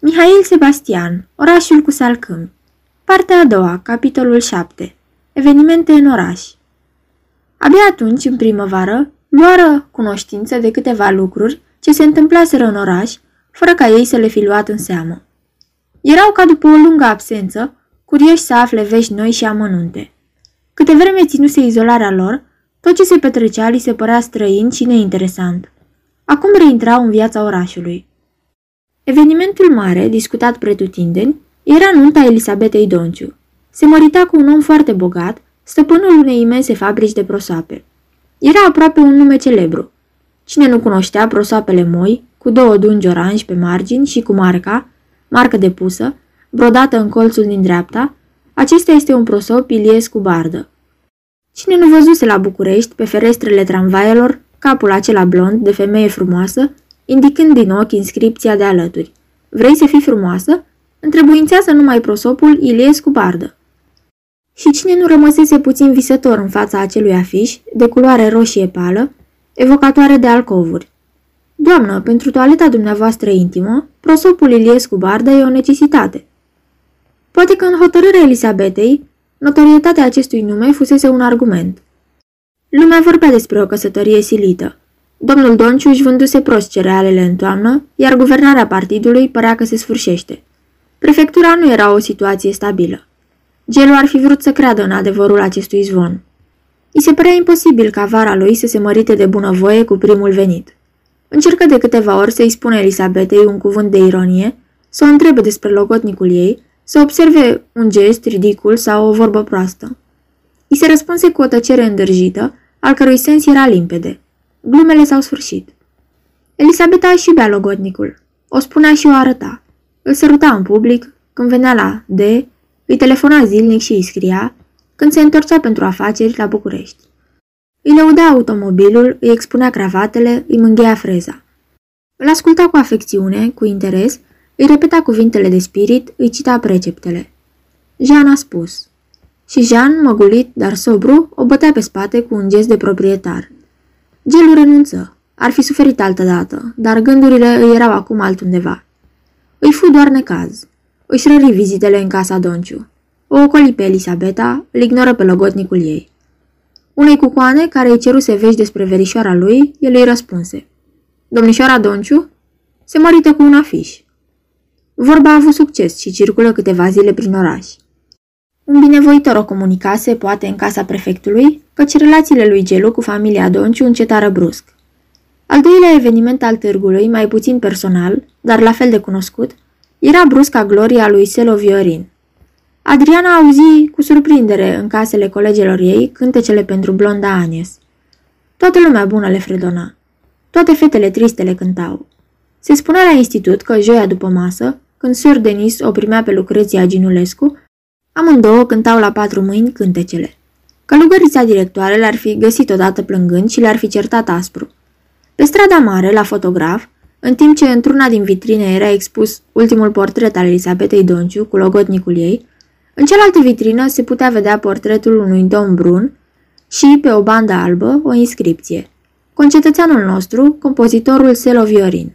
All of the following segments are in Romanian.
Mihail Sebastian, orașul cu salcâmi. Partea a doua, capitolul 7. Evenimente în oraș. Abia atunci, în primăvară, luară cunoștință de câteva lucruri ce se întâmplaseră în oraș, fără ca ei să le fi luat în seamă. Erau ca după o lungă absență, curioși să afle vești noi și amănunte. Câte vreme ținuse izolarea lor, tot ce se petrecea li se părea străin și neinteresant. Acum reintrau în viața orașului. Evenimentul mare, discutat pretutindeni, era nunta Elisabetei Donciu. Se mărita cu un om foarte bogat, stăpânul unei imense fabrici de prosoape. Era aproape un nume celebru. Cine nu cunoștea prosoapele moi, cu două dungi oranji pe margini și cu marca, marcă de pusă, brodată în colțul din dreapta, acesta este un prosop Iliescu Bardă. Cine nu văzuse la București, pe ferestrele tramvaielor, capul acela blond de femeie frumoasă, indicând din ochi inscripția de alături. Vrei să fii frumoasă? Întrebuințează numai prosopul Iliescu Bardă. Și cine nu rămăsese puțin visător în fața acelui afiș, de culoare roșie pală, evocatoare de alcovuri. Doamnă, pentru toaleta dumneavoastră intimă, prosopul Iliescu Bardă e o necesitate. Poate că în hotărârea Elisabetei, notorietatea acestui nume fusese un argument. Lumea vorbea despre o căsătorie silită. Domnul Donciuș își vânduse prost cerealele în toamnă, iar guvernarea partidului părea că se sfârșește. Prefectura nu era o situație stabilă. Gelu ar fi vrut să creadă în adevărul acestui zvon. I se părea imposibil ca vara lui să se mărite de bunăvoie cu primul venit. Încercă de câteva ori să-i spună Elisabetei un cuvânt de ironie, să o întrebe despre logotnicul ei, să observe un gest ridicul sau o vorbă proastă. I se răspunse cu o tăcere îndârjită, al cărui sens era limpede. Glumele s-au sfârșit. Elisabeta își iubea logotnicul. O spunea și o arăta. Îl săruta în public, când venea la D, îi telefona zilnic și îi scria, când se întorcea pentru afaceri la București. Îi lăuda automobilul, îi expunea cravatele, îi mânghea freza. Îl asculta cu afecțiune, cu interes, îi repeta cuvintele de spirit, îi cita preceptele. Jean a spus. Și Jean, măgulit, dar sobru, o bătea pe spate cu un gest de proprietar. Gelu renunță. Ar fi suferit altă dată, dar gândurile îi erau acum altundeva. Îi fu doar necaz. Își rări vizitele în casa Donciu. O ocoli pe Elisabeta, îl ignoră pe logotnicul ei. Unei cucoane care îi ceruse vești despre verișoara lui, el îi răspunse. Domnișoara Donciu se mărită cu un afiș. Vorba a avut succes și circulă câteva zile prin oraș. Un binevoitor o comunicase, poate în casa prefectului, căci relațiile lui Gelu cu familia Donciu încetară brusc. Al doilea eveniment al târgului, mai puțin personal, dar la fel de cunoscut, era brusca gloria lui Selo Viorin. Adriana auzi cu surprindere în casele colegilor ei cântecele pentru blonda Anies. Toată lumea bună le fredona. Toate fetele triste le cântau. Se spunea la institut că joia după masă, când Sir Denis o primea pe Lucreția Ginulescu, amândouă cântau la patru mâini cântecele. Călugărița directoare le-ar fi găsit odată plângând și le-ar fi certat aspru. Pe strada mare, la fotograf, în timp ce într-una din vitrine era expus ultimul portret al Elisabetei Donciu cu logotnicul ei, în cealaltă vitrină se putea vedea portretul unui domn brun și, pe o bandă albă, o inscripție. Concetățeanul nostru, compozitorul Selo Viorin.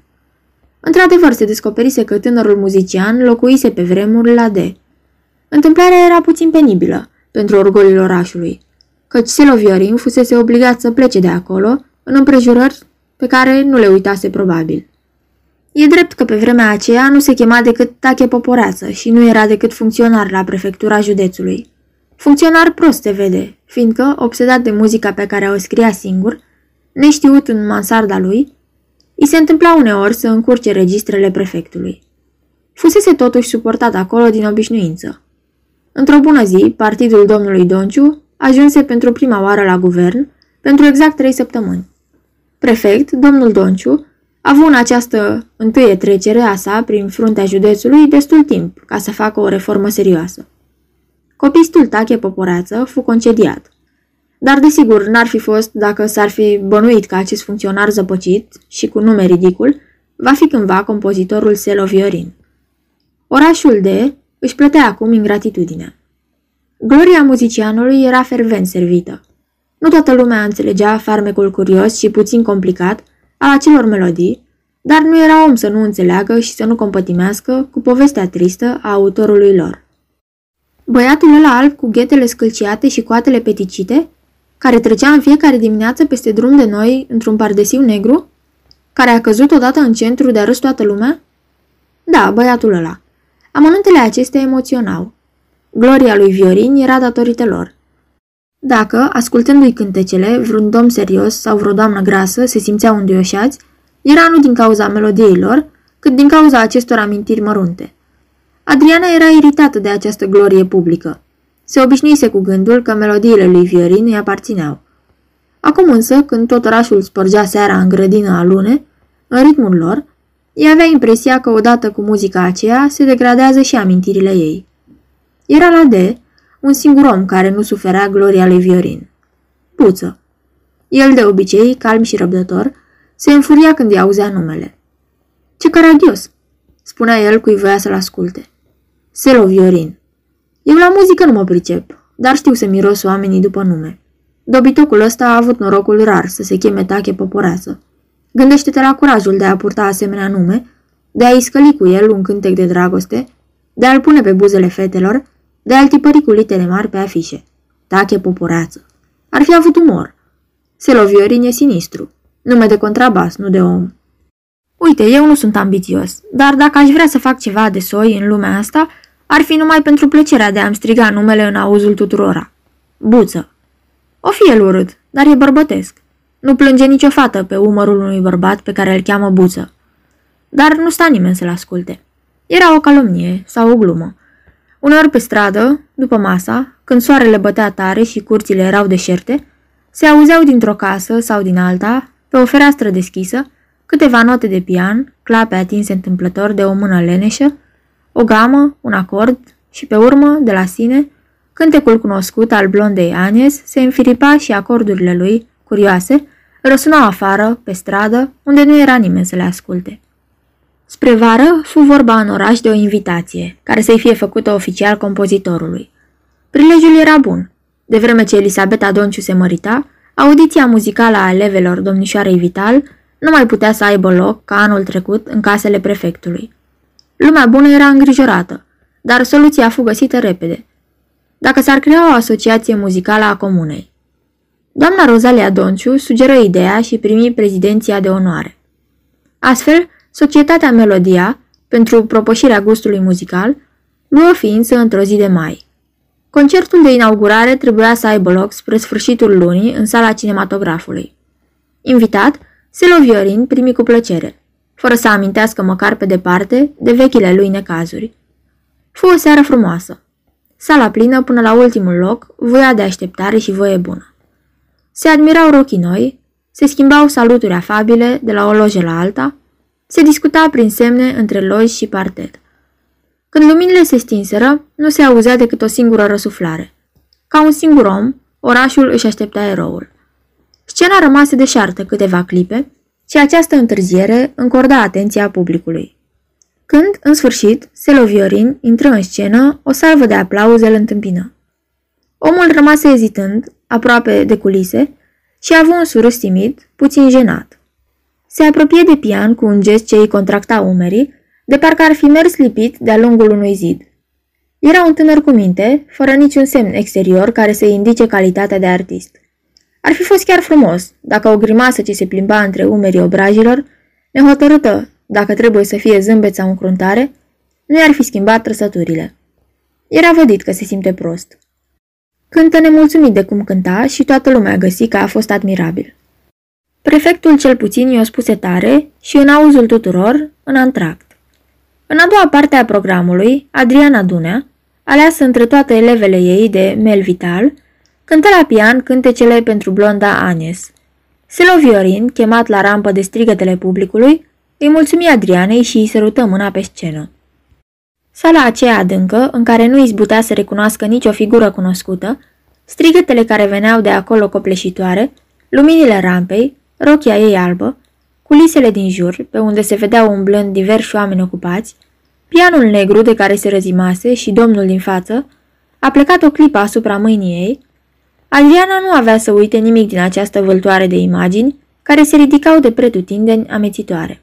Într-adevăr, se descoperise că tânărul muzician locuise pe vremuri la D. Întâmplarea era puțin penibilă pentru orgolul orașului, căci Selo Viorin fusese obligat să plece de acolo în împrejurări pe care nu le uitase probabil. E drept că pe vremea aceea nu se chema decât Tache Poporeață și nu era decât funcționar la prefectura județului. Funcționar prost se vede, fiindcă, obsedat de muzica pe care o scria singur, neștiut în mansarda lui, îi se întâmpla uneori să încurce registrele prefectului. Fusese totuși suportat acolo din obișnuință. Într-o bună zi, partidul domnului Donciu ajunse pentru prima oară la guvern, pentru exact trei săptămâni. Prefect, domnul Donciu, a avut în această întâie trecere a sa prin fruntea județului destul timp ca să facă o reformă serioasă. Copistul Tache Poporeață fu concediat. Dar desigur n-ar fi fost dacă s-ar fi bănuit că acest funcționar zăpăcit și cu nume ridicul va fi cândva compozitorul Selo Viorin. Orașul de își plătea acum ingratitudinea. Gloria muzicianului era fervent servită. Nu toată lumea înțelegea farmecul curios și puțin complicat al acelor melodii, dar nu era om să nu înțeleagă și să nu compătimească cu povestea tristă a autorului lor. Băiatul ăla alb cu ghetele scălciate și coatele peticite, care trecea în fiecare dimineață peste drum de noi într-un pardesiu negru, care a căzut odată în centru de a râs toată lumea? Da, băiatul ăla. Amănuntele acestea emoționau. Gloria lui Viorin era datorită lor. Dacă, ascultându-i cântecele, vreun domn serios sau vreo doamnă grasă se simțeau înduioșați, era nu din cauza melodiei lor, cât din cauza acestor amintiri mărunte. Adriana era iritată de această glorie publică. Se obișnuise cu gândul că melodiile lui Viorin îi aparțineau. Acum însă, când tot orașul spărgea seara în grădină a lune, în ritmul lor, ea avea impresia că odată cu muzica aceea se degradează și amintirile ei. Era la D, un singur om care nu suferea gloria lui Viorin. Puță. El, de obicei, calm și răbdător, se înfuria când îi auzea numele. Ce caragios!" spunea el cui voia să-l asculte. Selo Viorin. Eu la muzică nu mă pricep, dar știu să miros oamenii după nume. Dobitocul ăsta a avut norocul rar să se cheme Tache Poporează. Gândește-te la curajul de a purta asemenea nume, de a iscăli cu el un cântec de dragoste, de a-l pune pe buzele fetelor, de a-l tipări cu litere mari pe afișe. Tache Poporează. Ar fi avut umor. Selo Viorin e sinistru. Nume de contrabas, nu de om. Uite, eu nu sunt ambițios, dar dacă aș vrea să fac ceva de soi în lumea asta, ar fi numai pentru plăcerea de a-mi striga numele în auzul tuturora. Buță. O fi el urât, dar e bărbătesc. Nu plânge nicio fată pe umărul unui bărbat pe care îl cheamă Buță. Dar nu sta nimeni să-l asculte. Era o calomnie sau o glumă. Uneori pe stradă, după masa, când soarele bătea tare și curțile erau deșerte, se auzeau dintr-o casă sau din alta, pe o fereastră deschisă, câteva note de pian, clape atinse întâmplător de o mână leneșă, o gamă, un acord și pe urmă, de la sine, cântecul cunoscut al blondei Agnes se înfiripa și acordurile lui, curioase, răsunau afară, pe stradă, unde nu era nimeni să le asculte. Spre vară, fu vorba în oraș de o invitație, care să-i fie făcută oficial compozitorului. Prilejul era bun. De vreme ce Elisabeta Donciu se mărita, audiția muzicală a elevelor domnișoarei Vital nu mai putea să aibă loc ca anul trecut în casele prefectului. Lumea bună era îngrijorată, dar soluția a fost găsită repede. Dacă s-ar crea o asociație muzicală a comunei. Doamna Rozalia Donciu sugeră ideea și primi prezidenția de onoare. Astfel, societatea Melodia, pentru propășirea gustului muzical, luă ființă într-o zi de mai. Concertul de inaugurare trebuia să aibă loc spre sfârșitul lunii în sala cinematografului. Invitat, Selo Viorin primi cu plăcere, fără să amintească măcar pe departe de vechile lui necazuri. Fu o seară frumoasă. Sala plină până la ultimul loc, voia de așteptare și voie bună. Se admirau rochii noi, se schimbau saluturi afabile de la o lojă la alta, se discuta prin semne între loji și partet. Când luminile se stinseră, nu se auzea decât o singură răsuflare. Ca un singur om, orașul își aștepta eroul. Scena rămase deșartă câteva clipe și această întârziere încorda atenția publicului. Când, în sfârșit, Seloviorin intră în scenă, o salvă de aplauze îl întâmpină. Omul rămase ezitând, aproape de culise, și a avut un surâs timid, puțin jenat. Se apropie de pian cu un gest ce îi contracta umerii, de parcă ar fi mers lipit de-a lungul unui zid. Era un tânăr cu minte, fără niciun semn exterior care să indice calitatea de artist. Ar fi fost chiar frumos, dacă o grimasă ce se plimba între umerii obrajilor, nehotărâtă dacă trebuie să fie zâmbet sau încruntare, nu i-ar fi schimbat trăsăturile. Era vădit că se simte prost. Cântă nemulțumit de cum cânta și toată lumea găsi că a fost admirabil. Prefectul cel puțin i-o spuse tare și în auzul tuturor, în antract. În a doua parte a programului, Adriana Dunea, aleasă între toate elevele ei de Mel Vital, cântă la pian cântecele pentru blonda Agnes. Selo Viorin, chemat la rampă de strigătele publicului, îi mulțumi Adrianei și îi sărută mâna pe scenă. Sala aceea adâncă, în care nu izbutea să recunoască nicio figură cunoscută, strigătele care veneau de acolo copleșitoare, luminile rampei, rochia ei albă, culisele din jur, pe unde se vedeau umblând diversi oameni ocupați, pianul negru de care se răzimase și domnul din față, a plecat o clipă asupra mâinii ei, Adriana nu avea să uite nimic din această vâltoare de imagini care se ridicau de pretutindeni amețitoare.